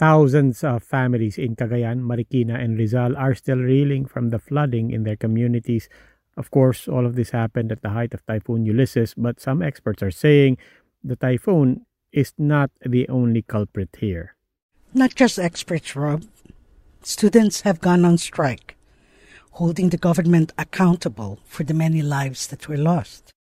Thousands of families in Cagayan, Marikina, and Rizal are still reeling from the flooding in their communities. Of course, all of this happened at the height of Typhoon Ulysses, but some experts are saying the typhoon is not the only culprit here. Not just experts, Rob. Students have gone on strike, holding the government accountable for the many lives that were lost.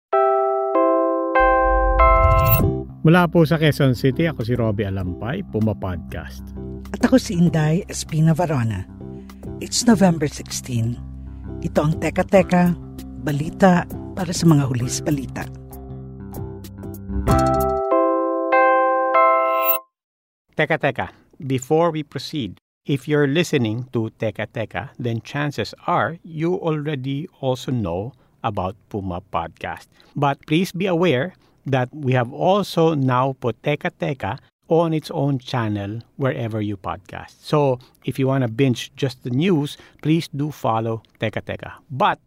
Mula po sa Quezon City, ako si Robbie Alampay, Puma Podcast. At ako si Inday Espina Varona. It's November 16. Ito ang Teka Teka, balita para sa mga hulis balita. Teka Teka, before we proceed, if you're listening to Teka Teka, then chances are you already also know about Puma Podcast. But please be aware that we have also now put Teka Teka on its own channel wherever you podcast. So if you want to binge just the news, please do follow Teka Teka. But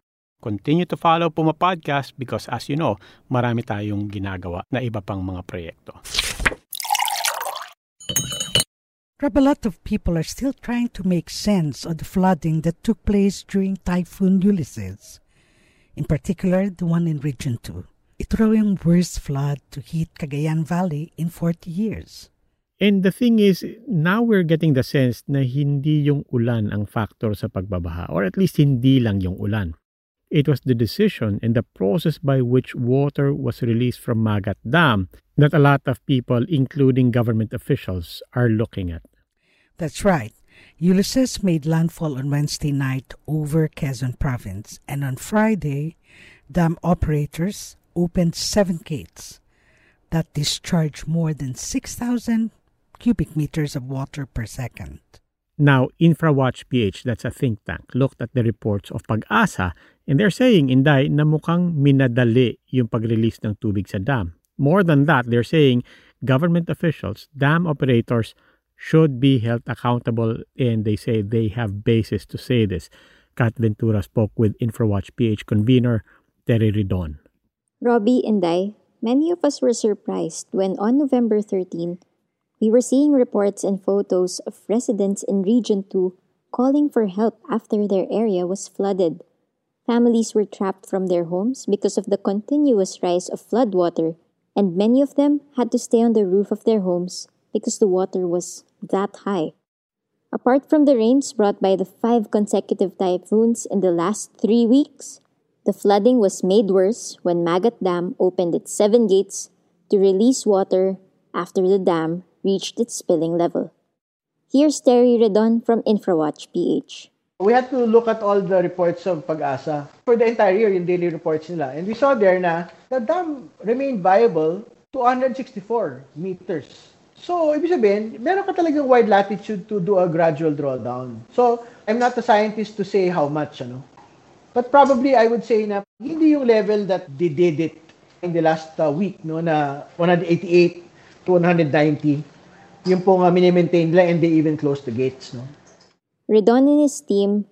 continue to follow Puma Podcast because as you know, marami tayong ginagawa na iba pang mga proyekto. A lot of people are still trying to make sense of the flooding that took place during Typhoon Ulysses, in particular the one in Region 2. Yung worst flood to hit Cagayan Valley in 40 years. And the thing is, now we're getting the sense na hindi yung ulan ang factor sa pagbabaha or at least hindi lang yung ulan. It was the decision and the process by which water was released from Magat Dam that a lot of people, including government officials, are looking at. That's right. Ulysses made landfall on Wednesday night over Quezon province, and on Friday, dam operators opened seven gates that discharge more than 6,000 cubic meters of water per second. Now, InfraWatch PH, that's a think tank, looked at the reports of Pag-asa and they're saying, Inday, na mukhang minadali yung pag-release ng tubig sa dam. More than that, they're saying government officials, dam operators should be held accountable and they say they have basis to say this. Kat Ventura spoke with InfraWatch PH convener Terry Ridon. Robbie and I, many of us were surprised when on November 13, we were seeing reports and photos of residents in Region 2 calling for help after their area was flooded. Families were trapped from their homes because of the continuous rise of floodwater, and many of them had to stay on the roof of their homes because the water was that high. Apart from the rains brought by the five consecutive typhoons in the last three weeks, the flooding was made worse when Magat Dam opened its seven gates to release water after the dam reached its spilling level. Here's Terry Redon from InfraWatch PH. We had to look at all the reports of Pag-asa for the entire year, yung daily reports nila. And we saw there na the dam remained viable to 164 meters. So, ibig sabihin, meron ka talagang wide latitude to do a gradual drawdown. So, I'm not a scientist to say how much, ano. But probably I would say na hindi yung level that they did it in the last uh, week no na 188 to 190 yung po nga mini-maintain nila and they even closed the gates no. Ridon and his team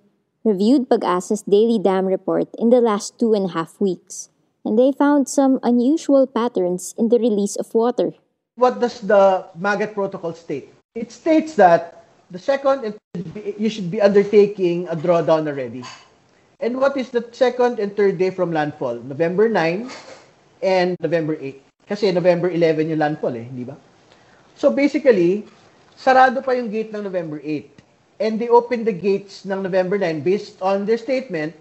reviewed Pag-asa's daily dam report in the last two and a half weeks and they found some unusual patterns in the release of water. What does the Magat protocol state? It states that the second you should be undertaking a drawdown already. And what is the second and third day from landfall? November 9 and November 8. Kasi November 11 yung landfall eh, di ba? So basically, sarado pa yung gate ng November 8. And they opened the gates ng November 9 based on their statement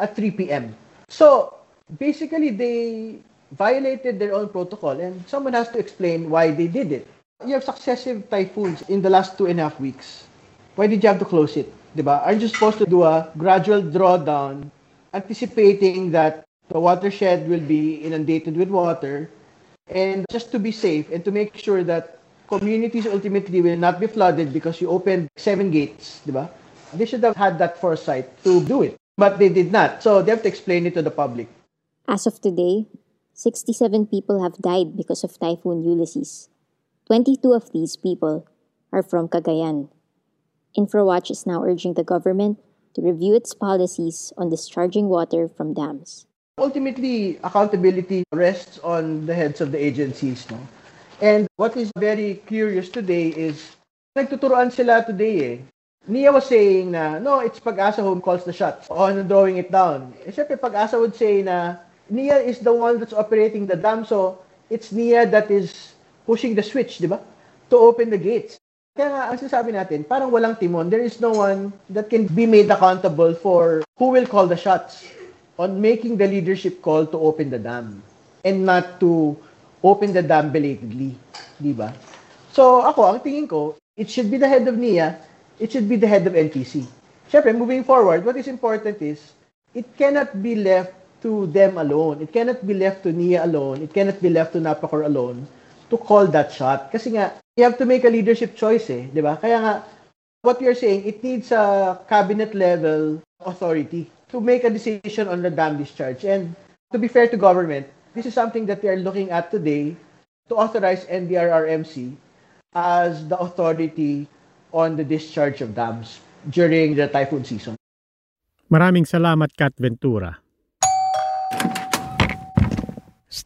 at 3 p.m. So basically, they violated their own protocol and someone has to explain why they did it. You have successive typhoons in the last two and a half weeks. Why did you have to close it? Diba? Aren't you supposed to do a gradual drawdown anticipating that the watershed will be inundated with water And just to be safe and to make sure that communities ultimately will not be flooded because you opened seven gates, di ba? They should have had that foresight to do it. But they did not. So they have to explain it to the public. As of today, 67 people have died because of Typhoon Ulysses. 22 of these people are from Cagayan. InfraWatch is now urging the government to review its policies on discharging water from dams. Ultimately, accountability rests on the heads of the agencies. No? And what is very curious today is, nagtuturoan sila today eh. Nia was saying na, no, it's Pag-asa who calls the shots on drawing it down. Eh, syempre, Pag-asa would say na, Nia is the one that's operating the dam, so it's Nia that is pushing the switch, di ba? To open the gates. Kaya nga, ang sinasabi natin, parang walang timon. There is no one that can be made accountable for who will call the shots on making the leadership call to open the dam and not to open the dam belatedly. Di ba? So ako, ang tingin ko, it should be the head of NIA, it should be the head of NTC. Siyempre, moving forward, what is important is, it cannot be left to them alone. It cannot be left to NIA alone. It cannot be left to Napacor alone to call that shot. Kasi nga, you have to make a leadership choice eh, di ba? Kaya nga, what you're saying, it needs a cabinet level authority to make a decision on the dam discharge. And to be fair to government, this is something that they are looking at today to authorize NDRRMC as the authority on the discharge of dams during the typhoon season. Maraming salamat, Kat Ventura.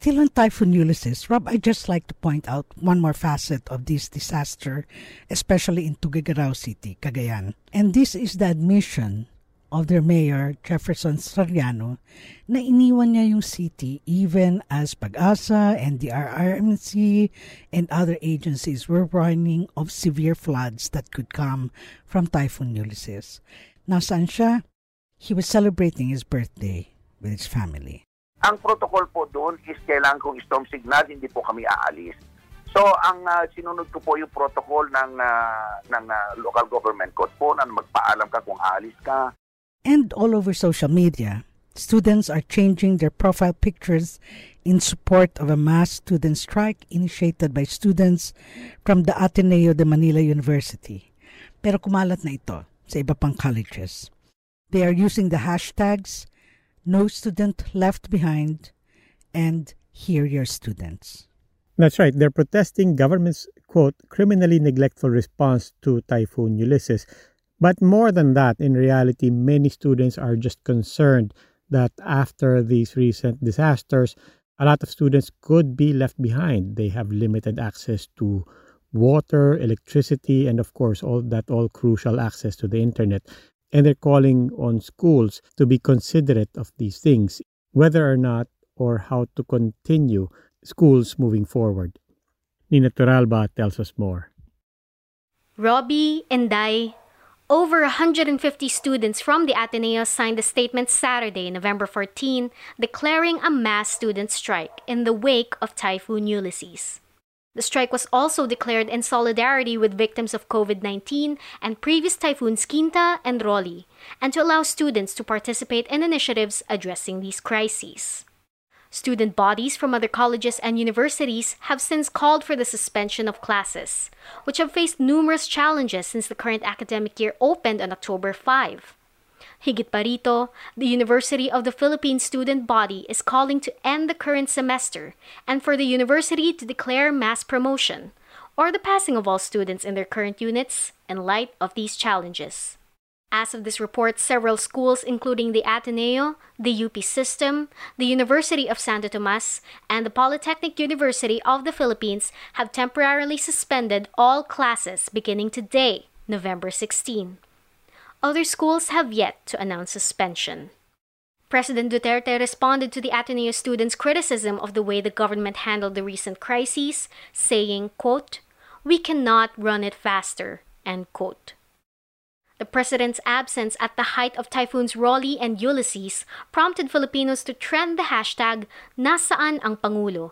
Still on Typhoon Ulysses, Rob, I'd just like to point out one more facet of this disaster, especially in Tuguegarao City, Cagayan. And this is the admission of their mayor, Jefferson Soriano, na iniwan niya yung city even as Pag-asa and the RRMC and other agencies were warning of severe floods that could come from Typhoon Ulysses. Nasaan siya? He was celebrating his birthday with his family. Ang protocol po doon is kailangan kong storm signal, hindi po kami aalis. So, ang uh, sinunod ko po yung protocol ng, uh, ng uh, local government code po na magpaalam ka kung aalis ka. And all over social media, students are changing their profile pictures in support of a mass student strike initiated by students from the Ateneo de Manila University. Pero kumalat na ito sa iba pang colleges. They are using the hashtags no student left behind, and hear your students. That's right. They're protesting government's, quote, criminally neglectful response to Typhoon Ulysses. But more than that, in reality, many students are just concerned that after these recent disasters, a lot of students could be left behind. They have limited access to water, electricity, and of course, all that all crucial access to the internet. And they're calling on schools to be considerate of these things, whether or not or how to continue schools moving forward. Nina Toralba tells us more. Robbie and I, over 150 students from the Ateneo signed a statement Saturday, November 14, declaring a mass student strike in the wake of Typhoon Ulysses. The strike was also declared in solidarity with victims of COVID 19 and previous typhoons Quinta and Rolly, and to allow students to participate in initiatives addressing these crises. Student bodies from other colleges and universities have since called for the suspension of classes, which have faced numerous challenges since the current academic year opened on October 5. Higit pa rito, the University of the Philippines student body is calling to end the current semester and for the university to declare mass promotion, or the passing of all students in their current units in light of these challenges. As of this report, several schools, including the Ateneo, the UP System, the University of Santo Tomas, and the Polytechnic University of the Philippines, have temporarily suspended all classes beginning today, November 16. Other schools have yet to announce suspension. President Duterte responded to the Ateneo students' criticism of the way the government handled the recent crises, saying, quote, We cannot run it faster, end quote. The president's absence at the height of typhoons Rolly and Ulysses prompted Filipinos to trend the hashtag Nasaan ang Pangulo?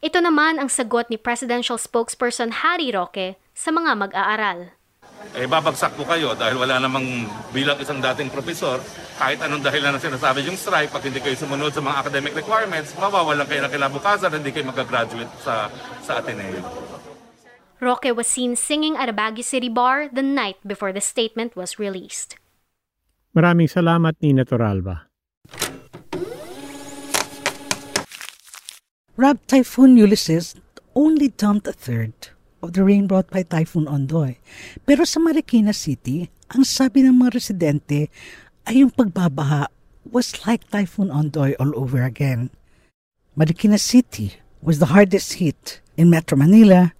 Ito naman ang sagot ni presidential spokesperson Harry Roque sa mga mag-aaral. Eh babagsak po kayo dahil wala namang bilang isang dating profesor, kahit anong dahilan na sinasabi yung strike, pag hindi kayo sumunod sa mga academic requirements, mawawalan kayo ng kilabukasan, hindi kayo magagraduate sa, sa Ateneo. Roque was seen singing at a Baguio City bar the night before the statement was released. Maraming salamat, Nina Toralba. Rab Typhoon Ulysses only dumped a third of the rain brought by Typhoon Ondoy. Pero sa Marikina City, ang sabi ng mga residente ay yung pagbabaha was like Typhoon Ondoy all over again. Marikina City was the hardest hit in Metro Manila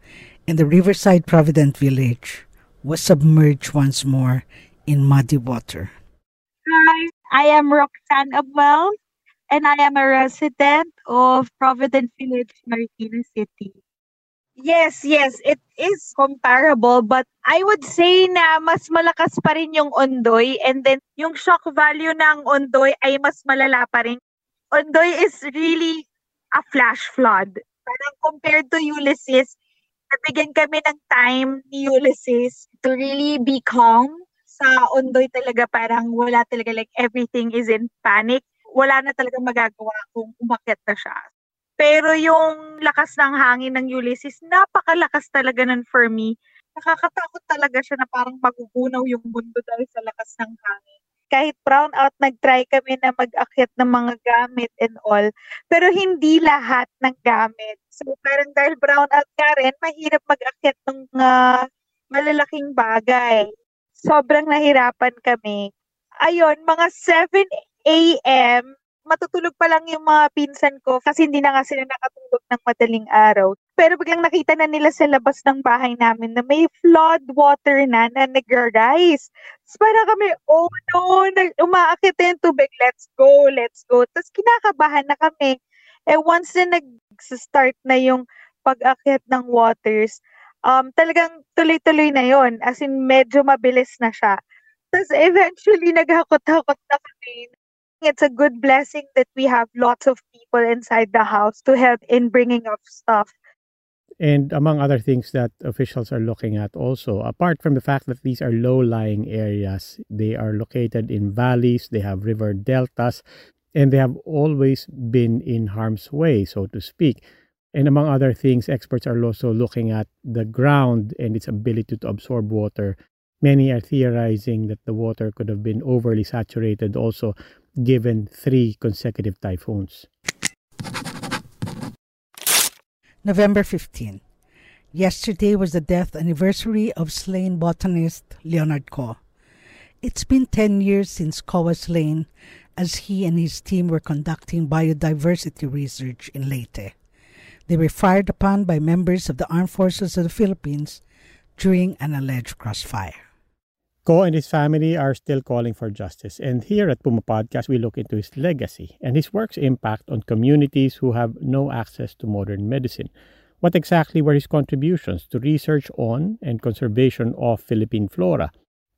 and the Riverside Provident Village was submerged once more in muddy water. Hi, I am Roxanne Abwell and I am a resident of Provident Village, Marikina City. Yes, yes, it is comparable but I would say na mas malakas pa rin yung Ondoy and then yung shock value ng Ondoy ay mas malala pa rin. Ondoy is really a flash flood. Parang compared to Ulysses, nabigyan kami ng time ni Ulysses to really be calm. Sa Ondoy talaga parang wala talaga like everything is in panic. Wala na talaga magagawa kung umakyat na siya. Pero yung lakas ng hangin ng Ulysses, napakalakas talaga nun for me. Nakakatakot talaga siya na parang magugunaw yung mundo dahil sa lakas ng hangin. Kahit brown out, nag-try kami na mag-akit ng mga gamit and all. Pero hindi lahat ng gamit. So parang dahil brown out ka rin, mahirap mag-akit ng uh, malalaking bagay. Sobrang nahirapan kami. Ayun, mga 7 a.m., matutulog pa lang yung mga pinsan ko kasi hindi na nga sila nakatulog ng madaling araw. Pero biglang nakita na nila sa labas ng bahay namin na may flood water na na nag-rise. Tapos parang kami, oh no, umaakit na yung tubig, let's go, let's go. Tapos kinakabahan na kami. Eh once na nag-start na yung pag-akit ng waters, um, talagang tuloy-tuloy na yon As in, medyo mabilis na siya. Tapos eventually, naghakot-hakot na kami it's a good blessing that we have lots of people inside the house to help in bringing up stuff. And among other things that officials are looking at also, apart from the fact that these are low lying areas, they are located in valleys, they have river deltas, and they have always been in harm's way, so to speak. And among other things, experts are also looking at the ground and its ability to absorb water. Many are theorizing that the water could have been overly saturated also given three consecutive typhoons. November 15. Yesterday was the death anniversary of slain botanist Leonard Co. It's been 10 years since Co was slain as he and his team were conducting biodiversity research in Leyte. They were fired upon by members of the Armed Forces of the Philippines during an alleged crossfire. Co and his family are still calling for justice. And here at Puma Podcast, we look into his legacy and his work's impact on communities who have no access to modern medicine. What exactly were his contributions to research on and conservation of Philippine flora?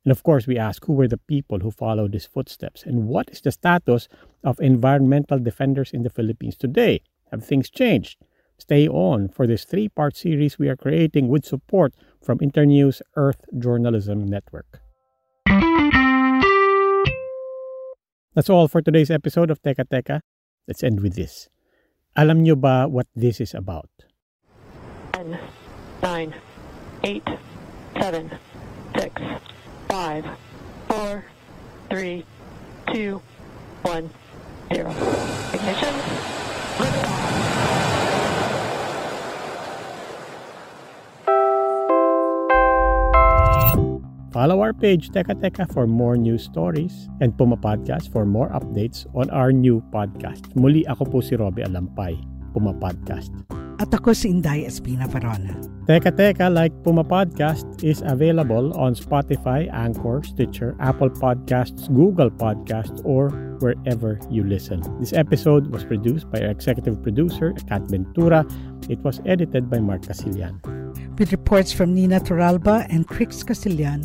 And of course, we ask who were the people who followed his footsteps and what is the status of environmental defenders in the Philippines today? Have things changed? Stay on for this three part series we are creating with support from Internews Earth Journalism Network. That's all for today's episode of Teka Teka. Let's end with this. Alam nyo ba what this is about? 10, 9, 8, 7, 6, 5, 4, 3, 2, 1, 0. Ignition. Follow our page Teka Teka for more news stories and Puma Podcast for more updates on our new podcast. Muli ako po si Robbie Alampay, Puma Podcast. At ako si Inday Espina Varona. Teka Teka like Puma Podcast is available on Spotify, Anchor, Stitcher, Apple Podcasts, Google Podcasts, or wherever you listen. This episode was produced by our executive producer, Kat Ventura. It was edited by Mark Casilian. With reports from Nina Toralba and Crix Casilian,